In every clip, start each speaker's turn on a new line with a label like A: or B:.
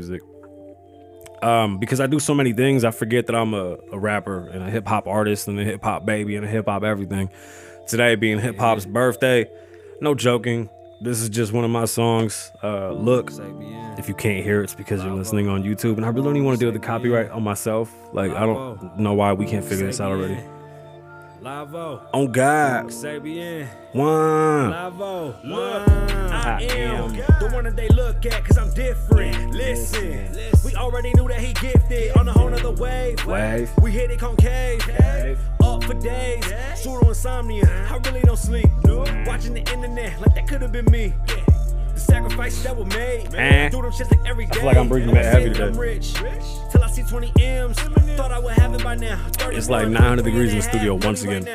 A: music. Um, because I do so many things, I forget that I'm a, a rapper and a hip hop artist and a hip hop baby and a hip hop everything. Today being hip hop's birthday, no joking. This is just one of my songs. Uh, look, if you can't hear it, it's because you're listening on YouTube, and I really don't even want to deal with the copyright on myself. Like I don't know why we can't figure this out already.
B: Lavoe,
A: On God,
B: Sabian,
A: one.
B: Lavoe, look, I am the one that they look at cause I'm different. Listen, we already knew that he gifted. On a whole nother wave.
A: Wave.
B: We hit it concave, up for days, pseudo insomnia. I really don't sleep. Watching the internet like that could have been me. The sacrifices that were made,
A: Eh.
B: do them shit like every day.
A: feel like I'm breathing back heavy
B: I'm
A: today.
B: rich, till I see 20 M's. Thought I would have it by now.
A: It's like 900 degrees in the studio once again.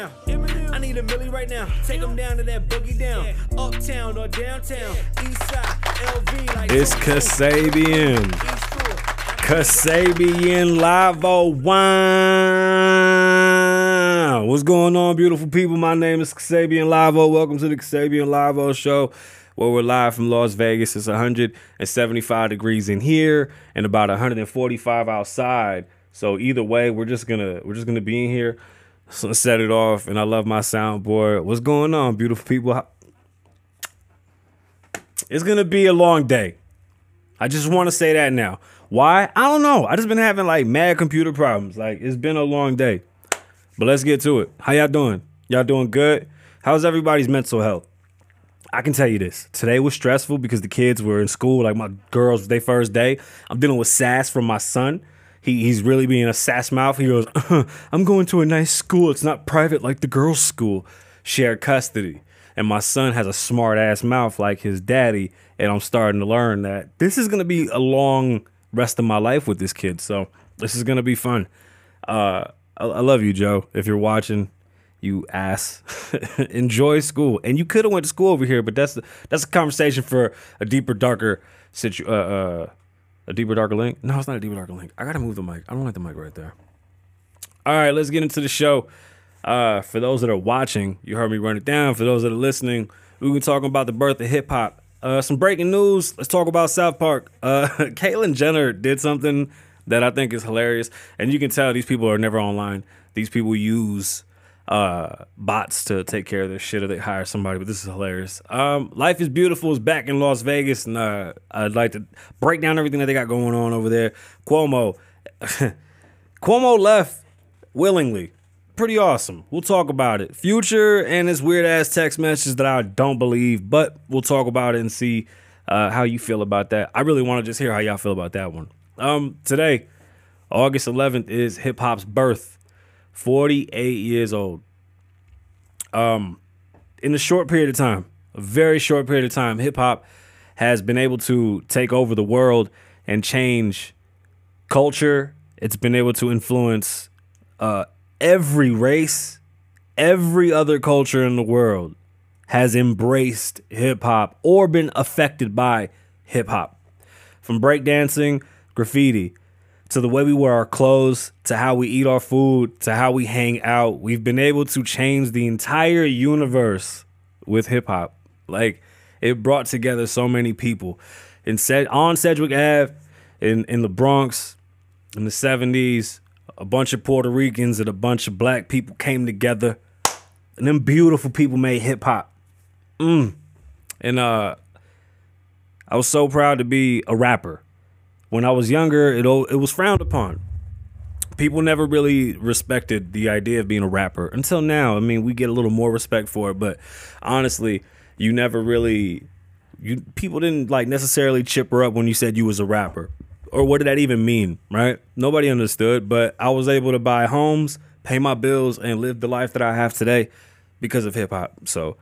B: I need a milli right now. Take them down to that boogie down. Uptown or downtown. East side, LV. Like
A: It's Kasabian. Kasabian Lavoe Wine. What's going on, beautiful people? My name is Kasabian Lavoe. Welcome to the Kasabian Lavoe Show, where we're live from Las Vegas. It's 175 degrees in here and about 145 outside. So either way, we're just gonna we're just gonna be in here, so set it off. And I love my soundboard. What's going on, beautiful people? It's gonna be a long day. I just want to say that now. Why? I don't know. I just been having like mad computer problems. Like it's been a long day. But let's get to it. How y'all doing? Y'all doing good? How's everybody's mental health? I can tell you this. Today was stressful because the kids were in school. Like my girls, their first day. I'm dealing with sass from my son. He, he's really being a sass mouth. He goes, I'm going to a nice school. It's not private like the girls' school. Shared custody. And my son has a smart ass mouth like his daddy. And I'm starting to learn that this is going to be a long rest of my life with this kid. So this is going to be fun. Uh, I, I love you, Joe. If you're watching, you ass. Enjoy school. And you could have went to school over here, but that's that's a conversation for a deeper, darker situ. Uh, uh, a deeper, darker link. No, it's not a deeper, darker link. I gotta move the mic. I don't like the mic right there. All right, let's get into the show. Uh, for those that are watching, you heard me run it down. For those that are listening, we can talking about the birth of hip hop. Uh, some breaking news. Let's talk about South Park. Uh, Caitlyn Jenner did something that I think is hilarious, and you can tell these people are never online. These people use uh, bots to take care of their shit, or they hire somebody. But this is hilarious. Um, Life is Beautiful is back in Las Vegas, and uh, I'd like to break down everything that they got going on over there. Cuomo, Cuomo left willingly. Pretty awesome. We'll talk about it. Future and his weird ass text messages that I don't believe, but we'll talk about it and see uh, how you feel about that. I really want to just hear how y'all feel about that one. Um, today, August 11th, is hip hop's birth. 48 years old. Um, in a short period of time, a very short period of time, hip hop has been able to take over the world and change culture. It's been able to influence uh, every race, every other culture in the world has embraced hip hop or been affected by hip hop. From breakdancing, graffiti, to the way we wear our clothes, to how we eat our food, to how we hang out, we've been able to change the entire universe with hip hop. Like it brought together so many people. In said on Sedgwick Ave, in in the Bronx, in the 70s, a bunch of Puerto Ricans and a bunch of black people came together. And them beautiful people made hip hop. Mm. And uh I was so proud to be a rapper. When I was younger, it it was frowned upon. People never really respected the idea of being a rapper until now. I mean, we get a little more respect for it, but honestly, you never really you people didn't like necessarily chip her up when you said you was a rapper or what did that even mean right nobody understood but i was able to buy homes pay my bills and live the life that i have today because of hip-hop so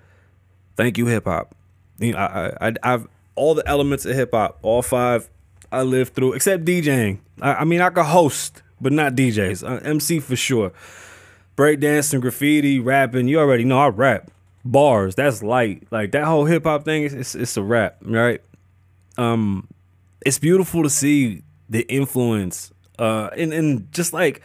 A: thank you hip-hop You know, I, I, i've all the elements of hip-hop all five i lived through except djing. I, I mean i could host but not djs uh, mc for sure. Breakdancing graffiti rapping you already know i rap. Bars that's light. Like that whole hip-hop thing is it's, it's a rap right? Um it's beautiful to see the influence uh and, and just like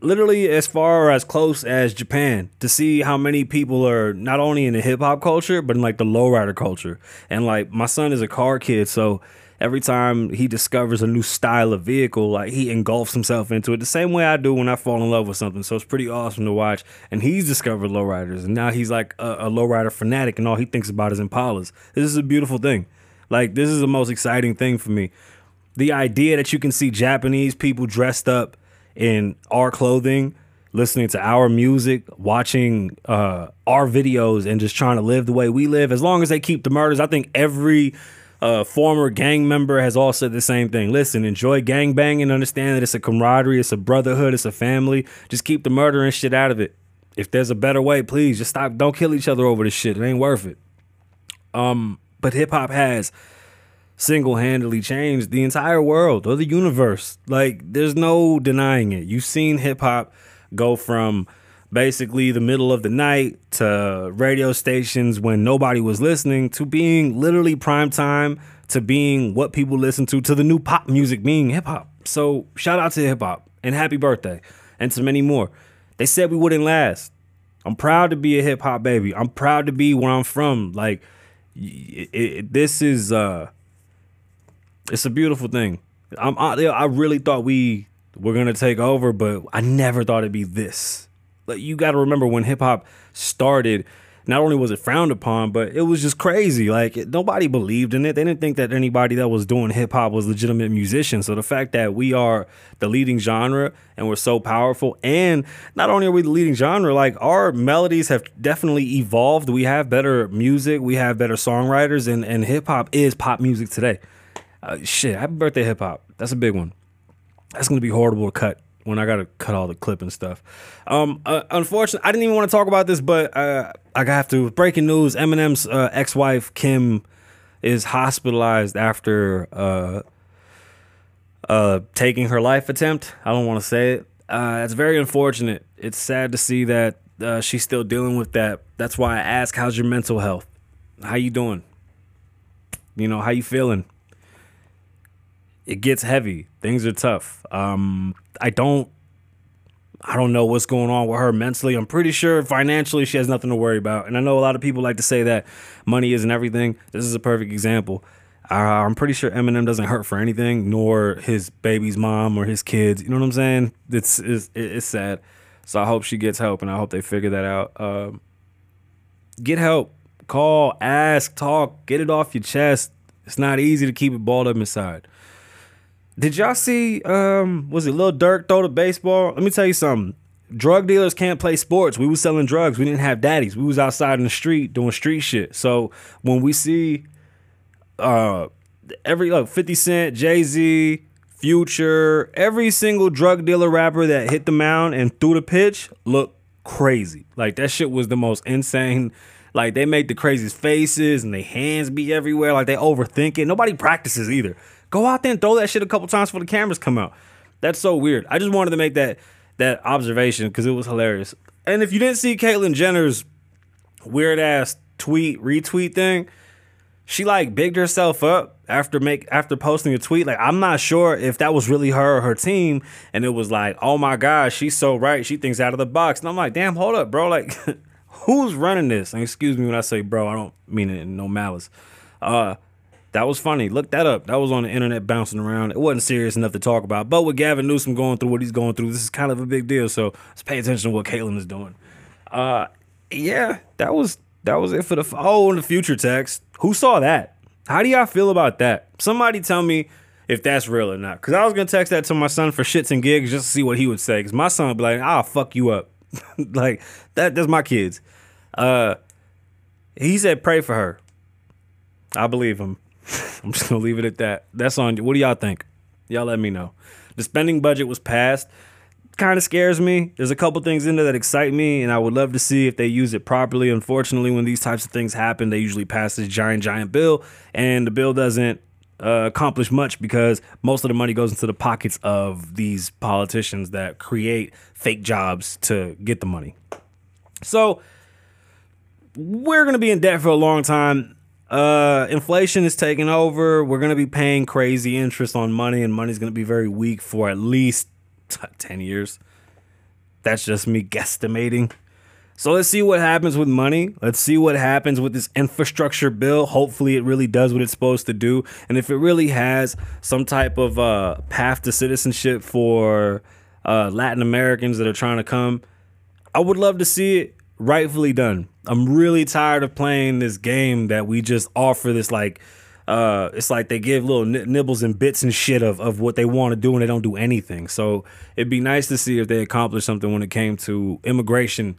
A: literally as far as close as Japan to see how many people are not only in the hip hop culture but in like the lowrider culture. And like my son is a car kid so every time he discovers a new style of vehicle, like he engulfs himself into it the same way I do when I fall in love with something. So it's pretty awesome to watch. And he's discovered lowriders, and now he's like a, a lowrider fanatic, and all he thinks about is Impalas. This is a beautiful thing. Like this is the most exciting thing for me. The idea that you can see Japanese people dressed up in our clothing, listening to our music, watching uh, our videos, and just trying to live the way we live. As long as they keep the murders, I think every uh, former gang member has all said the same thing. Listen, enjoy gang banging, understand that it's a camaraderie, it's a brotherhood, it's a family. Just keep the murder and shit out of it. If there's a better way, please just stop. Don't kill each other over this shit. It ain't worth it. Um, but hip hop has single handedly changed the entire world or the universe. Like, there's no denying it. You've seen hip hop go from basically the middle of the night to radio stations when nobody was listening to being literally prime time to being what people listen to to the new pop music being hip hop. So, shout out to hip hop and happy birthday and to many more. They said we wouldn't last. I'm proud to be a hip hop baby. I'm proud to be where I'm from. Like, it, it, this is uh it's a beautiful thing. I'm I, I really thought we were gonna take over, but I never thought it'd be this. Like you got to remember when hip hop started. Not only was it frowned upon, but it was just crazy. Like nobody believed in it. They didn't think that anybody that was doing hip hop was legitimate musicians. So the fact that we are the leading genre and we're so powerful, and not only are we the leading genre, like our melodies have definitely evolved. We have better music. We have better songwriters, and and hip hop is pop music today. Uh, shit, happy birthday, hip hop. That's a big one. That's gonna be horrible to cut when I gotta cut all the clip and stuff. Um, uh, unfortunately, I didn't even want to talk about this, but uh, I have to. Breaking news: Eminem's uh, ex-wife Kim is hospitalized after uh, uh, taking her life attempt. I don't want to say it. Uh, it's very unfortunate. It's sad to see that uh, she's still dealing with that. That's why I ask, "How's your mental health? How you doing? You know, how you feeling?" It gets heavy. Things are tough. Um, I don't I don't know what's going on with her mentally. I'm pretty sure financially she has nothing to worry about. And I know a lot of people like to say that money isn't everything. This is a perfect example. Uh, I'm pretty sure Eminem doesn't hurt for anything, nor his baby's mom or his kids. You know what I'm saying? It's it's, it's sad. So I hope she gets help, and I hope they figure that out. Um, get help. Call, ask, talk, get it off your chest. It's not easy to keep it balled up inside. Did y'all see? Um, was it Lil Durk throw the baseball? Let me tell you something. Drug dealers can't play sports. We was selling drugs. We didn't have daddies. We was outside in the street doing street shit. So when we see, uh, every like Fifty Cent, Jay Z, Future, every single drug dealer rapper that hit the mound and threw the pitch look crazy. Like that shit was the most insane. Like they make the craziest faces and their hands be everywhere. Like they overthink it. Nobody practices either. Go out there and throw that shit a couple times before the cameras come out. That's so weird. I just wanted to make that that observation because it was hilarious. And if you didn't see Caitlyn Jenner's weird ass tweet retweet thing, she like bigged herself up after make after posting a tweet. Like I'm not sure if that was really her or her team, and it was like, oh my gosh, she's so right. She thinks out of the box, and I'm like, damn, hold up, bro. Like, who's running this? And excuse me when I say bro, I don't mean it in no malice. Uh, that was funny. Look that up. That was on the internet bouncing around. It wasn't serious enough to talk about. But with Gavin Newsom going through what he's going through, this is kind of a big deal. So let's pay attention to what Caitlyn is doing. Uh, yeah, that was that was it for the oh in the future text. Who saw that? How do y'all feel about that? Somebody tell me if that's real or not. Cause I was gonna text that to my son for shits and gigs just to see what he would say. Cause my son would be like, "I'll fuck you up." like that. That's my kids. Uh, he said, "Pray for her." I believe him. I'm just gonna leave it at that. That's on you. What do y'all think? Y'all let me know. The spending budget was passed. Kind of scares me. There's a couple things in there that excite me, and I would love to see if they use it properly. Unfortunately, when these types of things happen, they usually pass this giant, giant bill, and the bill doesn't uh, accomplish much because most of the money goes into the pockets of these politicians that create fake jobs to get the money. So we're going to be in debt for a long time. Uh, inflation is taking over. We're going to be paying crazy interest on money, and money's going to be very weak for at least t- 10 years. That's just me guesstimating. So let's see what happens with money. Let's see what happens with this infrastructure bill. Hopefully, it really does what it's supposed to do. And if it really has some type of uh, path to citizenship for uh, Latin Americans that are trying to come, I would love to see it rightfully done. I'm really tired of playing this game that we just offer this like. Uh, it's like they give little nibbles and bits and shit of, of what they want to do and they don't do anything. So it'd be nice to see if they accomplish something when it came to immigration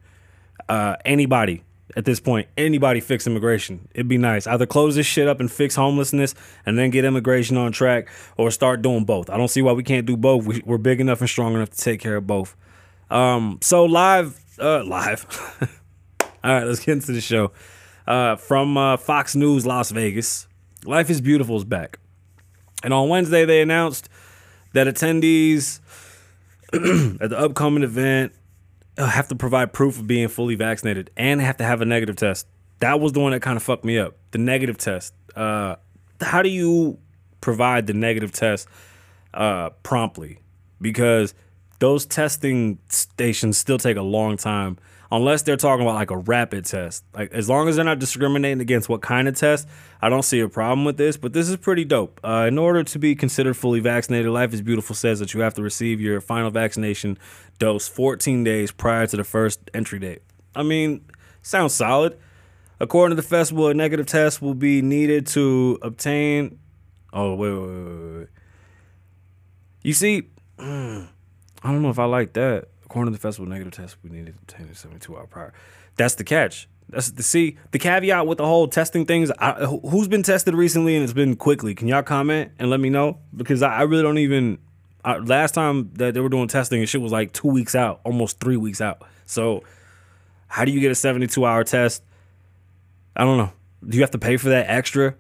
A: uh, anybody at this point, anybody fix immigration. It'd be nice. Either close this shit up and fix homelessness and then get immigration on track or start doing both. I don't see why we can't do both. We, are big enough and strong enough to take care of both. Um, so live, uh, live. All right, let's get into the show. Uh, from uh, Fox News Las Vegas, Life is Beautiful is back. And on Wednesday, they announced that attendees at the upcoming event uh, have to provide proof of being fully vaccinated and have to have a negative test. That was the one that kind of fucked me up. The negative test. Uh, how do you provide the negative test uh, promptly? Because those testing stations still take a long time unless they're talking about like a rapid test. Like as long as they're not discriminating against what kind of test, I don't see a problem with this. But this is pretty dope. Uh, in order to be considered fully vaccinated, Life is Beautiful says that you have to receive your final vaccination dose 14 days prior to the first entry date. I mean, sounds solid. According to the festival, a negative test will be needed to obtain. Oh wait, wait, wait, wait. You see, I don't know if I like that. According to the festival, negative test we needed to 72 hour prior. That's the catch. That's the see the caveat with the whole testing things. I, who's been tested recently and it's been quickly? Can y'all comment and let me know because I, I really don't even. I, last time that they were doing testing, and shit was like two weeks out, almost three weeks out. So, how do you get a 72 hour test? I don't know. Do you have to pay for that extra?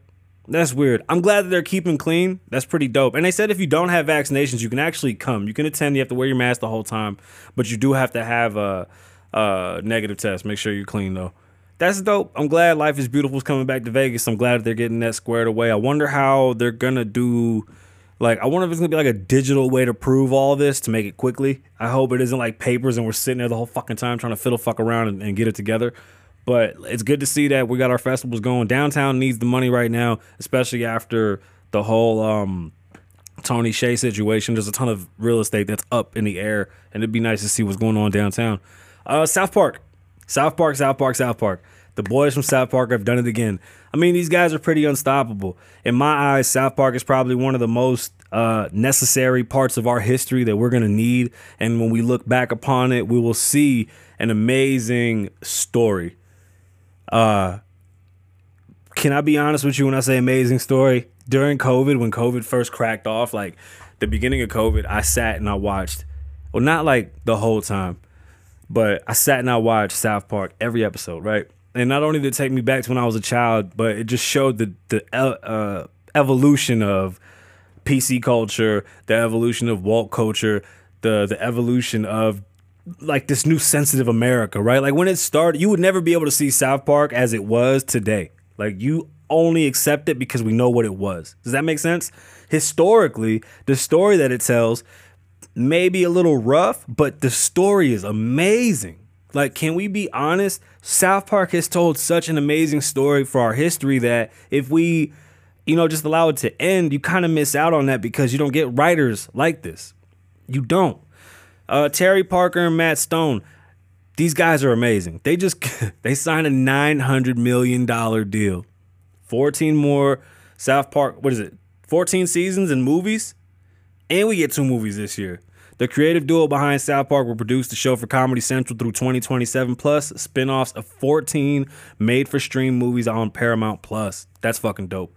A: That's weird. I'm glad that they're keeping clean. That's pretty dope. And they said if you don't have vaccinations, you can actually come. You can attend. You have to wear your mask the whole time, but you do have to have a, a negative test. Make sure you're clean though. That's dope. I'm glad Life is Beautiful is coming back to Vegas. I'm glad they're getting that squared away. I wonder how they're gonna do. Like, I wonder if it's gonna be like a digital way to prove all this to make it quickly. I hope it isn't like papers and we're sitting there the whole fucking time trying to fiddle fuck around and, and get it together. But it's good to see that we got our festivals going. Downtown needs the money right now, especially after the whole um, Tony Hsieh situation. There's a ton of real estate that's up in the air, and it'd be nice to see what's going on downtown. Uh, South Park, South Park, South Park, South Park. The boys from South Park have done it again. I mean, these guys are pretty unstoppable. In my eyes, South Park is probably one of the most uh, necessary parts of our history that we're going to need. And when we look back upon it, we will see an amazing story uh, can I be honest with you when I say amazing story? During COVID, when COVID first cracked off, like the beginning of COVID, I sat and I watched, well, not like the whole time, but I sat and I watched South Park every episode, right? And not only did it take me back to when I was a child, but it just showed the the uh, evolution of PC culture, the evolution of woke culture, the the evolution of like this new sensitive America, right? Like when it started, you would never be able to see South Park as it was today. Like you only accept it because we know what it was. Does that make sense? Historically, the story that it tells may be a little rough, but the story is amazing. Like, can we be honest? South Park has told such an amazing story for our history that if we, you know, just allow it to end, you kind of miss out on that because you don't get writers like this. You don't. Uh, Trey Parker and Matt Stone. These guys are amazing. They just they signed a nine hundred million dollar deal, fourteen more South Park. What is it? Fourteen seasons and movies, and we get two movies this year. The creative duo behind South Park will produce the show for Comedy Central through 2027, plus spin-offs of 14 made-for-stream movies on Paramount Plus. That's fucking dope.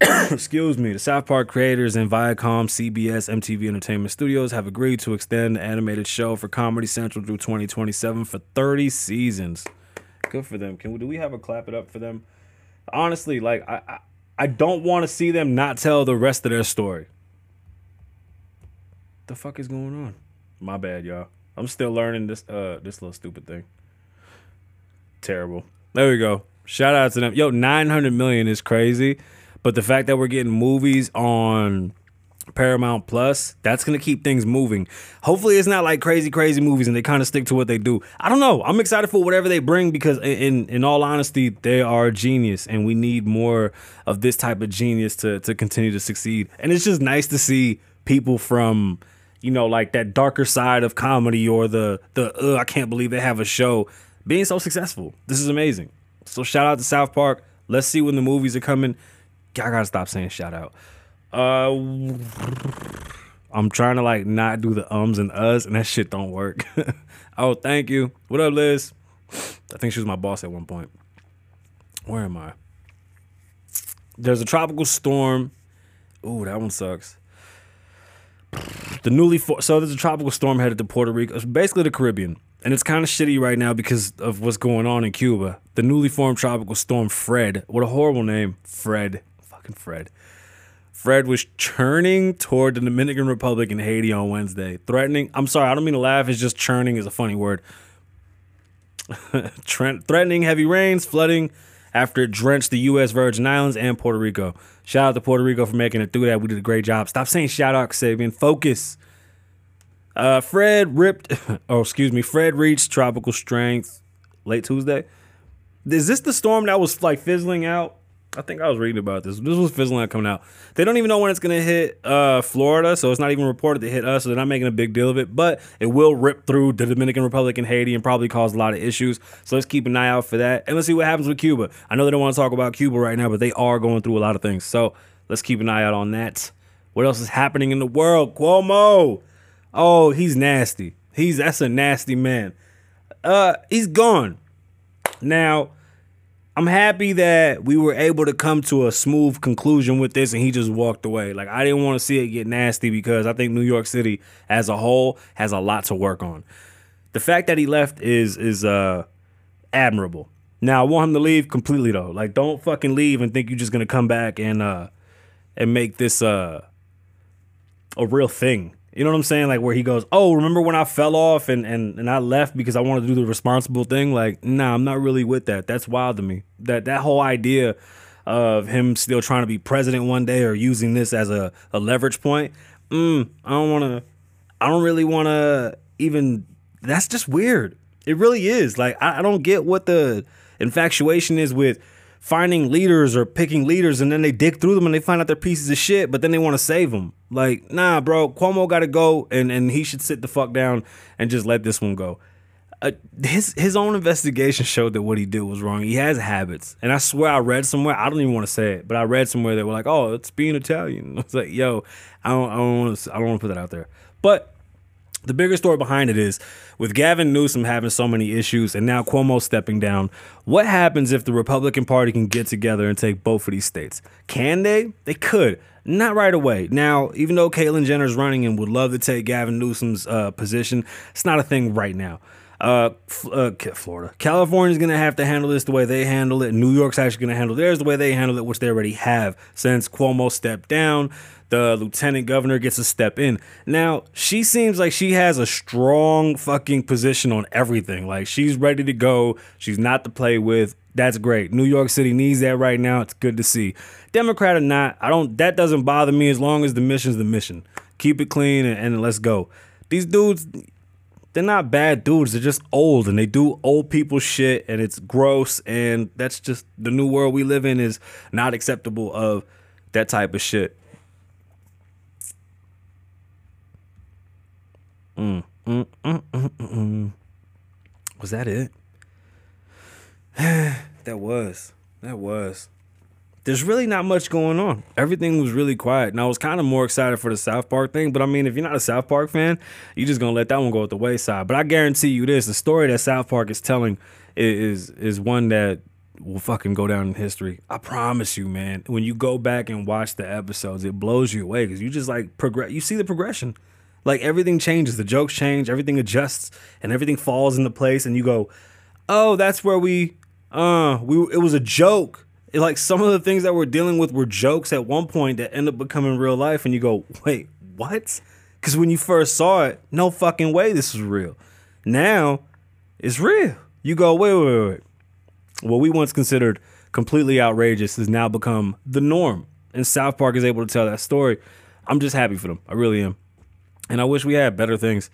A: excuse me, the South Park creators and Viacom, CBS, MTV Entertainment Studios have agreed to extend the animated show for Comedy Central through 2027 for 30 seasons. Good for them. Can we, do we have a clap it up for them? Honestly, like I I, I don't want to see them not tell the rest of their story. The fuck is going on? My bad, y'all. I'm still learning this uh this little stupid thing. Terrible. There we go. Shout out to them. Yo, 900 million is crazy. But the fact that we're getting movies on Paramount Plus, that's gonna keep things moving. Hopefully, it's not like crazy, crazy movies, and they kind of stick to what they do. I don't know. I'm excited for whatever they bring because, in in all honesty, they are genius, and we need more of this type of genius to to continue to succeed. And it's just nice to see people from, you know, like that darker side of comedy or the the I can't believe they have a show being so successful. This is amazing. So shout out to South Park. Let's see when the movies are coming. I gotta stop saying shout out. Uh, I'm trying to like not do the ums and us, and that shit don't work. oh, thank you. What up, Liz? I think she was my boss at one point. Where am I? There's a tropical storm. Ooh, that one sucks. The newly for- so there's a tropical storm headed to Puerto Rico. It's basically the Caribbean, and it's kind of shitty right now because of what's going on in Cuba. The newly formed tropical storm Fred. What a horrible name, Fred. Fucking Fred Fred was churning toward the Dominican Republic and Haiti on Wednesday, threatening. I'm sorry, I don't mean to laugh. It's just churning is a funny word. threatening heavy rains, flooding after it drenched the U.S. Virgin Islands and Puerto Rico. Shout out to Puerto Rico for making it through that. We did a great job. Stop saying shout out, Sabian. Focus. Uh, Fred ripped. Oh, excuse me. Fred reached tropical strength late Tuesday. Is this the storm that was like fizzling out? I think I was reading about this. This was fizzling coming out. They don't even know when it's gonna hit uh, Florida, so it's not even reported to hit us. So they're not making a big deal of it. But it will rip through the Dominican Republic and Haiti and probably cause a lot of issues. So let's keep an eye out for that, and let's see what happens with Cuba. I know they don't want to talk about Cuba right now, but they are going through a lot of things. So let's keep an eye out on that. What else is happening in the world? Cuomo. Oh, he's nasty. He's that's a nasty man. Uh, he's gone. Now I'm happy that we were able to come to a smooth conclusion with this and he just walked away. Like I didn't want to see it get nasty because I think New York City as a whole has a lot to work on. The fact that he left is is uh admirable. Now I want him to leave completely though. Like don't fucking leave and think you're just gonna come back and uh and make this uh a real thing. You know what I'm saying? Like where he goes, "Oh, remember when I fell off and and and I left because I wanted to do the responsible thing?" Like, nah, I'm not really with that. That's wild to me. That that whole idea of him still trying to be president one day or using this as a, a leverage point. Mm, I don't want to. I don't really want to even. That's just weird. It really is. Like I, I don't get what the infatuation is with finding leaders or picking leaders and then they dig through them and they find out they're pieces of shit, but then they want to save them. Like, nah, bro, Cuomo got to go and, and he should sit the fuck down and just let this one go. Uh, his his own investigation showed that what he did was wrong. He has habits, and I swear I read somewhere. I don't even want to say it, but I read somewhere that were like, "Oh, it's being Italian." I was like, "Yo, I don't, I don't want to, I don't want to put that out there." But the bigger story behind it is with Gavin Newsom having so many issues and now Cuomo stepping down, what happens if the Republican Party can get together and take both of these states? Can they? They could. Not right away. Now, even though Caitlyn Jenner's running and would love to take Gavin Newsom's uh, position, it's not a thing right now. Uh, uh, Florida, California's gonna have to handle this the way they handle it. New York's actually gonna handle theirs the way they handle it, which they already have since Cuomo stepped down the lieutenant governor gets a step in. Now, she seems like she has a strong fucking position on everything. Like she's ready to go. She's not to play with. That's great. New York City needs that right now. It's good to see. Democrat or not, I don't that doesn't bother me as long as the mission's the mission. Keep it clean and, and let's go. These dudes they're not bad dudes. They're just old and they do old people shit and it's gross and that's just the new world we live in is not acceptable of that type of shit. Mm, mm, mm, mm, mm, mm. Was that it? that was. That was. There's really not much going on. Everything was really quiet. And I was kind of more excited for the South Park thing. But I mean, if you're not a South Park fan, you're just gonna let that one go at the wayside. But I guarantee you this: the story that South Park is telling is is one that will fucking go down in history. I promise you, man. When you go back and watch the episodes, it blows you away because you just like progress. You see the progression. Like everything changes, the jokes change, everything adjusts, and everything falls into place. And you go, "Oh, that's where we, uh, we. It was a joke. Like some of the things that we're dealing with were jokes at one point that end up becoming real life." And you go, "Wait, what?" Because when you first saw it, no fucking way this is real. Now, it's real. You go, "Wait, wait, wait." What we once considered completely outrageous has now become the norm, and South Park is able to tell that story. I'm just happy for them. I really am. And I wish we had better things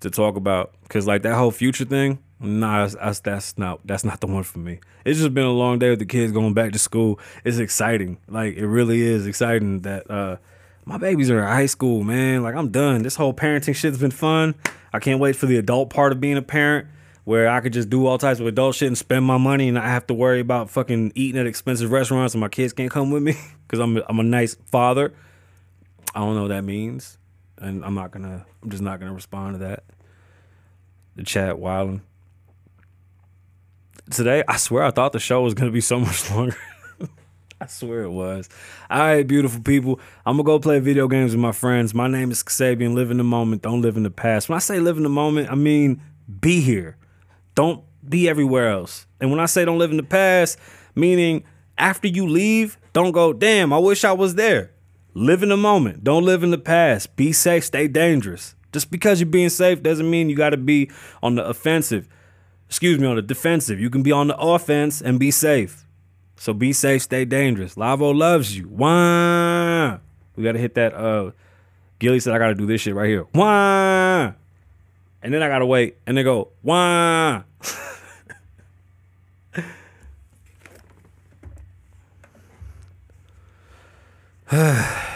A: to talk about because like that whole future thing, nah, that's, that's not that's not the one for me. It's just been a long day with the kids going back to school. It's exciting, like it really is exciting that uh, my babies are in high school, man. Like I'm done. This whole parenting shit's been fun. I can't wait for the adult part of being a parent where I could just do all types of adult shit and spend my money and I have to worry about fucking eating at expensive restaurants and my kids can't come with me because I'm I'm a nice father. I don't know what that means, and I'm not gonna. I'm just not gonna respond to that. The chat wilding today. I swear I thought the show was gonna be so much longer. I swear it was. All right, beautiful people. I'm gonna go play video games with my friends. My name is Kasabian. Live in the moment. Don't live in the past. When I say live in the moment, I mean be here. Don't be everywhere else. And when I say don't live in the past, meaning after you leave, don't go, damn, I wish I was there. Live in the moment. Don't live in the past. Be safe. Stay dangerous. Just because you're being safe doesn't mean you got to be on the offensive. Excuse me, on the defensive. You can be on the offense and be safe. So be safe, stay dangerous. Lavoe loves you. Wah! We got to hit that. Uh, Gilly said I got to do this shit right here. Wah! And then I got to wait. And they go, 唉。